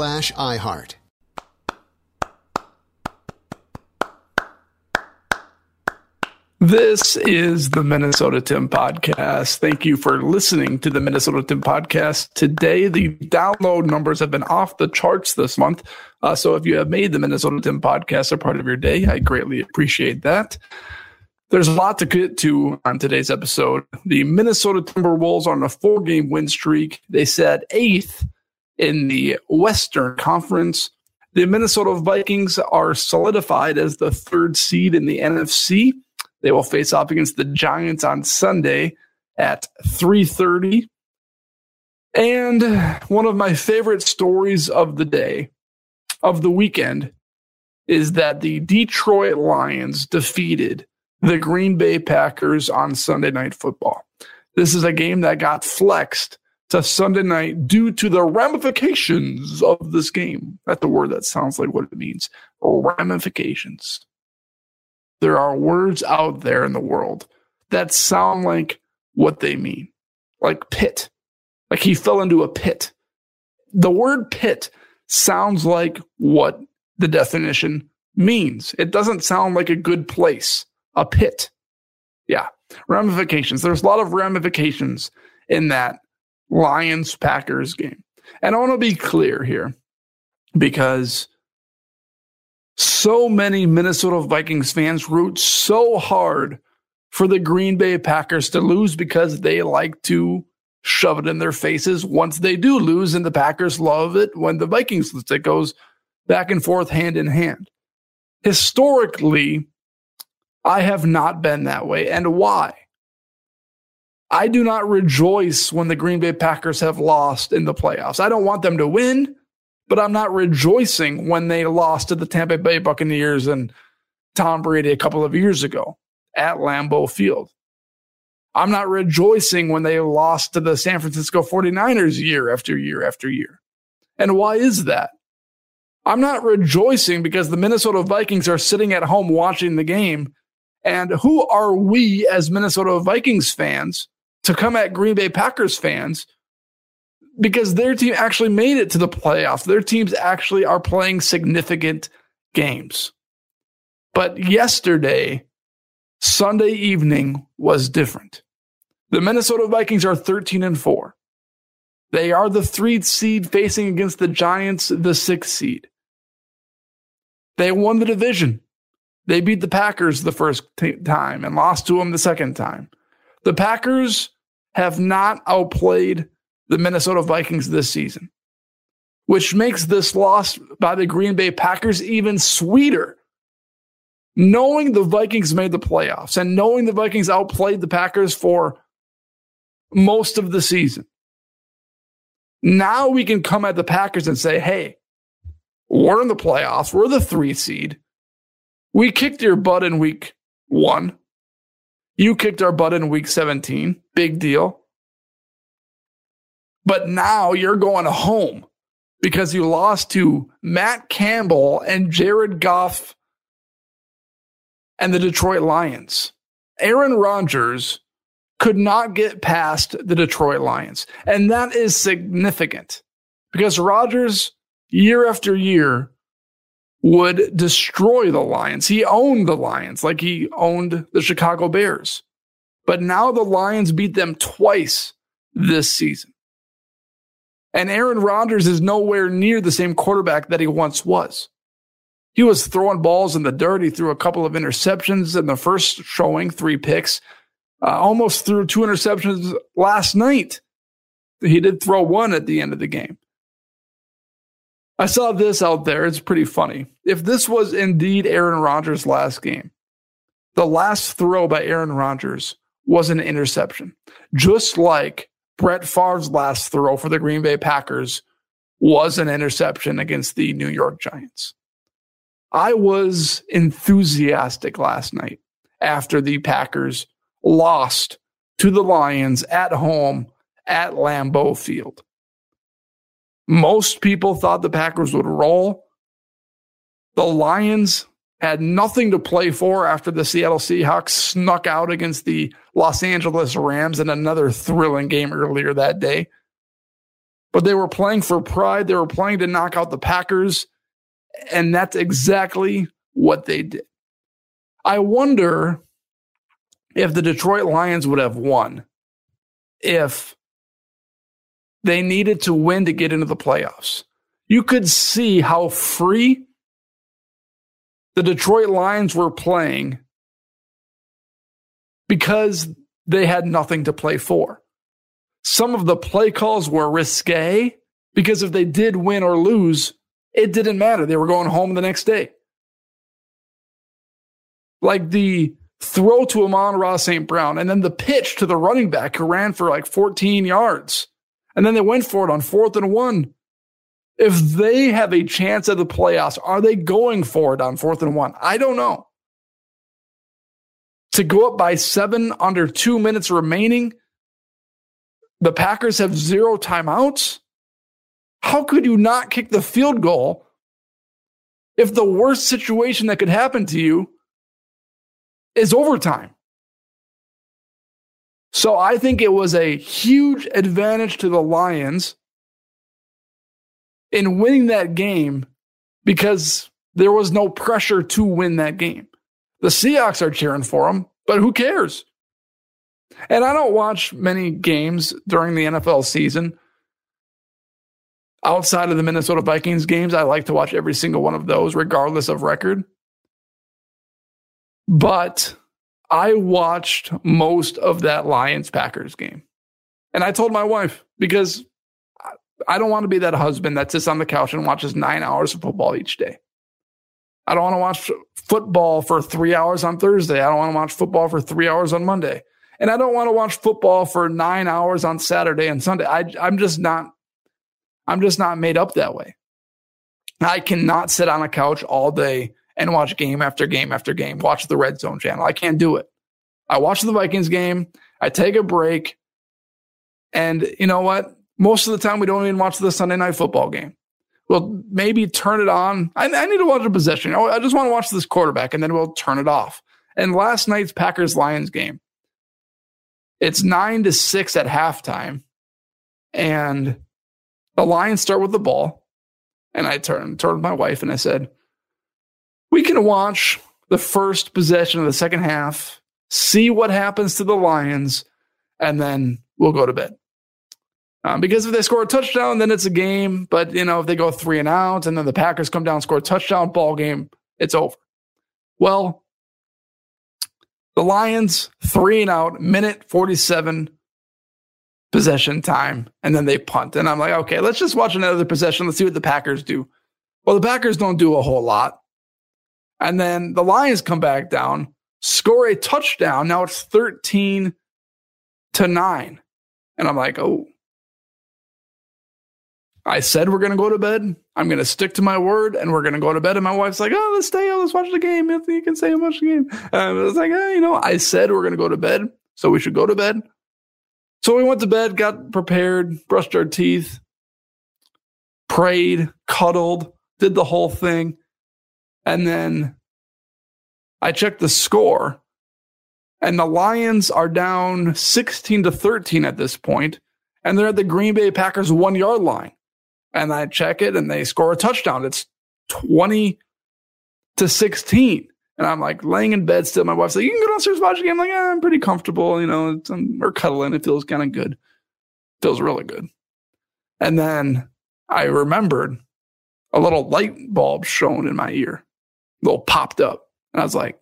iHeart. This is the Minnesota Tim podcast. Thank you for listening to the Minnesota Tim podcast. Today, the download numbers have been off the charts this month. Uh, so if you have made the Minnesota Tim podcast a part of your day, I greatly appreciate that. There's a lot to get to on today's episode. The Minnesota Timberwolves are on a four game win streak. They set eighth in the Western Conference. The Minnesota Vikings are solidified as the third seed in the NFC. They will face off against the Giants on Sunday at 3:30. And one of my favorite stories of the day, of the weekend, is that the Detroit Lions defeated the Green Bay Packers on Sunday Night Football. This is a game that got flexed to Sunday night due to the ramifications of this game. That's the word that sounds like what it means. Ramifications. There are words out there in the world that sound like what they mean, like pit, like he fell into a pit. The word pit sounds like what the definition means. It doesn't sound like a good place, a pit. Yeah, ramifications. There's a lot of ramifications in that Lions Packers game. And I want to be clear here because so many Minnesota Vikings fans root so hard for the Green Bay Packers to lose because they like to shove it in their faces once they do lose, and the Packers love it when the Vikings lose. It goes back and forth hand in hand. Historically, I have not been that way. And why? I do not rejoice when the Green Bay Packers have lost in the playoffs. I don't want them to win, but I'm not rejoicing when they lost to the Tampa Bay Buccaneers and Tom Brady a couple of years ago at Lambeau Field. I'm not rejoicing when they lost to the San Francisco 49ers year after year after year. And why is that? I'm not rejoicing because the Minnesota Vikings are sitting at home watching the game. And who are we as Minnesota Vikings fans to come at Green Bay Packers fans because their team actually made it to the playoffs. Their teams actually are playing significant games. But yesterday, Sunday evening was different. The Minnesota Vikings are 13 and 4. They are the three seed facing against the Giants, the sixth seed. They won the division. They beat the Packers the first t- time and lost to them the second time. The Packers have not outplayed the Minnesota Vikings this season, which makes this loss by the Green Bay Packers even sweeter. Knowing the Vikings made the playoffs and knowing the Vikings outplayed the Packers for most of the season. Now we can come at the Packers and say, hey, we're in the playoffs. We're the three seed. We kicked your butt in week one. You kicked our butt in week 17. Big deal. But now you're going home because you lost to Matt Campbell and Jared Goff and the Detroit Lions. Aaron Rodgers could not get past the Detroit Lions. And that is significant because Rodgers, year after year, would destroy the Lions. He owned the Lions like he owned the Chicago Bears. But now the Lions beat them twice this season. And Aaron Rodgers is nowhere near the same quarterback that he once was. He was throwing balls in the dirt. He threw a couple of interceptions in the first showing, three picks. Uh, almost threw two interceptions last night. He did throw one at the end of the game. I saw this out there. It's pretty funny. If this was indeed Aaron Rodgers' last game, the last throw by Aaron Rodgers was an interception, just like Brett Favre's last throw for the Green Bay Packers was an interception against the New York Giants. I was enthusiastic last night after the Packers lost to the Lions at home at Lambeau Field. Most people thought the Packers would roll. The Lions had nothing to play for after the Seattle Seahawks snuck out against the Los Angeles Rams in another thrilling game earlier that day. But they were playing for pride. They were playing to knock out the Packers. And that's exactly what they did. I wonder if the Detroit Lions would have won if they needed to win to get into the playoffs. You could see how free the Detroit Lions were playing because they had nothing to play for. Some of the play calls were risque because if they did win or lose, it didn't matter. They were going home the next day. Like the throw to Amon-Ra St. Brown and then the pitch to the running back who ran for like 14 yards. And then they went for it on fourth and one. If they have a chance at the playoffs, are they going for it on fourth and one? I don't know. To go up by seven under two minutes remaining, the Packers have zero timeouts. How could you not kick the field goal if the worst situation that could happen to you is overtime? So I think it was a huge advantage to the Lions in winning that game because there was no pressure to win that game. The Seahawks are cheering for him, but who cares? And I don't watch many games during the NFL season. Outside of the Minnesota Vikings games, I like to watch every single one of those, regardless of record. But I watched most of that Lions Packers game. And I told my wife because I don't want to be that husband that sits on the couch and watches nine hours of football each day. I don't want to watch football for three hours on Thursday. I don't want to watch football for three hours on Monday. And I don't want to watch football for nine hours on Saturday and Sunday. I, I'm just not, I'm just not made up that way. I cannot sit on a couch all day and watch game after game after game, watch the red zone channel. I can't do it. I watch the Vikings game, I take a break, and you know what? Most of the time, we don't even watch the Sunday night football game. We'll maybe turn it on. I, I need to watch a possession. I just want to watch this quarterback, and then we'll turn it off. And last night's Packers Lions game, it's nine to six at halftime, and the Lions start with the ball. And I turned turned to my wife and I said, "We can watch the first possession of the second half, see what happens to the Lions, and then we'll go to bed." Um, because if they score a touchdown, then it's a game. But you know, if they go three and out, and then the Packers come down, score a touchdown, ball game, it's over. Well, the Lions three and out, minute forty-seven possession time, and then they punt. And I'm like, okay, let's just watch another possession. Let's see what the Packers do. Well, the Packers don't do a whole lot. And then the Lions come back down, score a touchdown. Now it's 13 to 9. And I'm like, oh, I said we're going to go to bed. I'm going to stick to my word and we're going to go to bed. And my wife's like, oh, let's stay. Let's watch the game. If you can stay and watch the game. And I was like, eh, you know, I said we're going to go to bed. So we should go to bed. So we went to bed, got prepared, brushed our teeth, prayed, cuddled, did the whole thing. And then I checked the score, and the Lions are down 16 to 13 at this point, and they're at the Green Bay Packers one yard line. And I check it, and they score a touchdown. It's 20 to 16. And I'm like laying in bed still. My wife's like, You can go downstairs watch a game. I'm like, I'm pretty comfortable. You know, um, we're cuddling. It feels kind of good. Feels really good. And then I remembered a little light bulb shone in my ear, a little popped up. And I was like,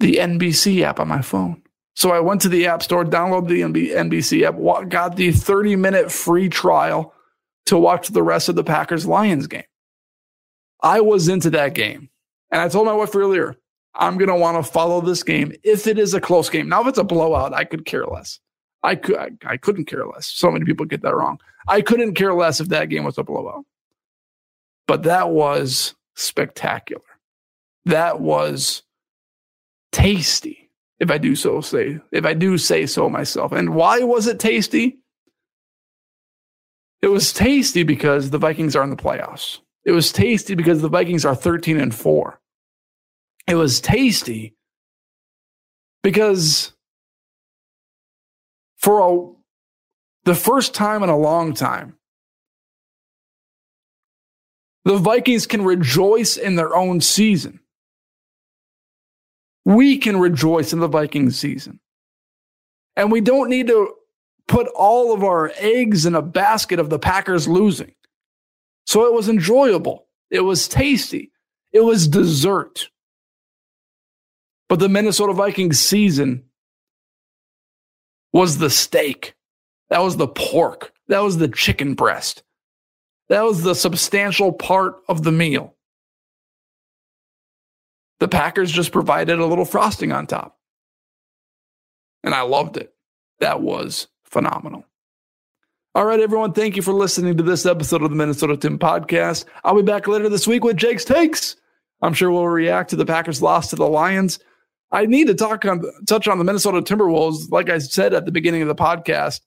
the NBC app on my phone. So I went to the App Store, downloaded the NBC app, got the 30 minute free trial to watch the rest of the Packers Lions game. I was into that game. And I told my wife earlier, I'm going to want to follow this game if it is a close game. Now, if it's a blowout, I could care less. I could I, I couldn't care less. So many people get that wrong. I couldn't care less if that game was a blowout. But that was spectacular. That was tasty, if I do so say, if I do say so myself. And why was it tasty? It was tasty because the Vikings are in the playoffs. It was tasty because the Vikings are 13 and 4. It was tasty because for a, the first time in a long time, the Vikings can rejoice in their own season. We can rejoice in the Vikings season. And we don't need to put all of our eggs in a basket of the Packers losing. So it was enjoyable. It was tasty. It was dessert. But the Minnesota Vikings season was the steak. That was the pork. That was the chicken breast. That was the substantial part of the meal. The Packers just provided a little frosting on top. And I loved it. That was phenomenal. All right, everyone. Thank you for listening to this episode of the Minnesota Tim podcast. I'll be back later this week with Jake's Takes. I'm sure we'll react to the Packers' loss to the Lions I need to talk on touch on the Minnesota Timberwolves. Like I said at the beginning of the podcast,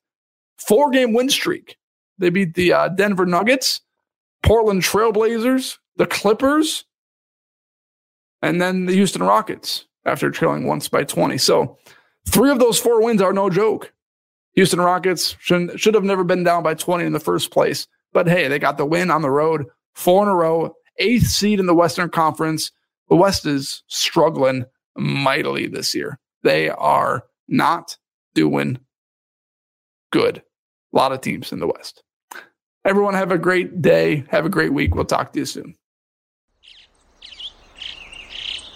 four game win streak. They beat the uh, Denver Nuggets, Portland Trailblazers, the Clippers, and then the Houston Rockets after trailing once by 20. So three of those four wins are no joke. Houston Rockets should, should have never been down by 20 in the first place. But hey, they got the win on the road, four in a row, eighth seed in the Western Conference. The West is struggling mightily this year. They are not doing good. A lot of teams in the West. Everyone have a great day. Have a great week. We'll talk to you soon.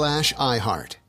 slash iHeart.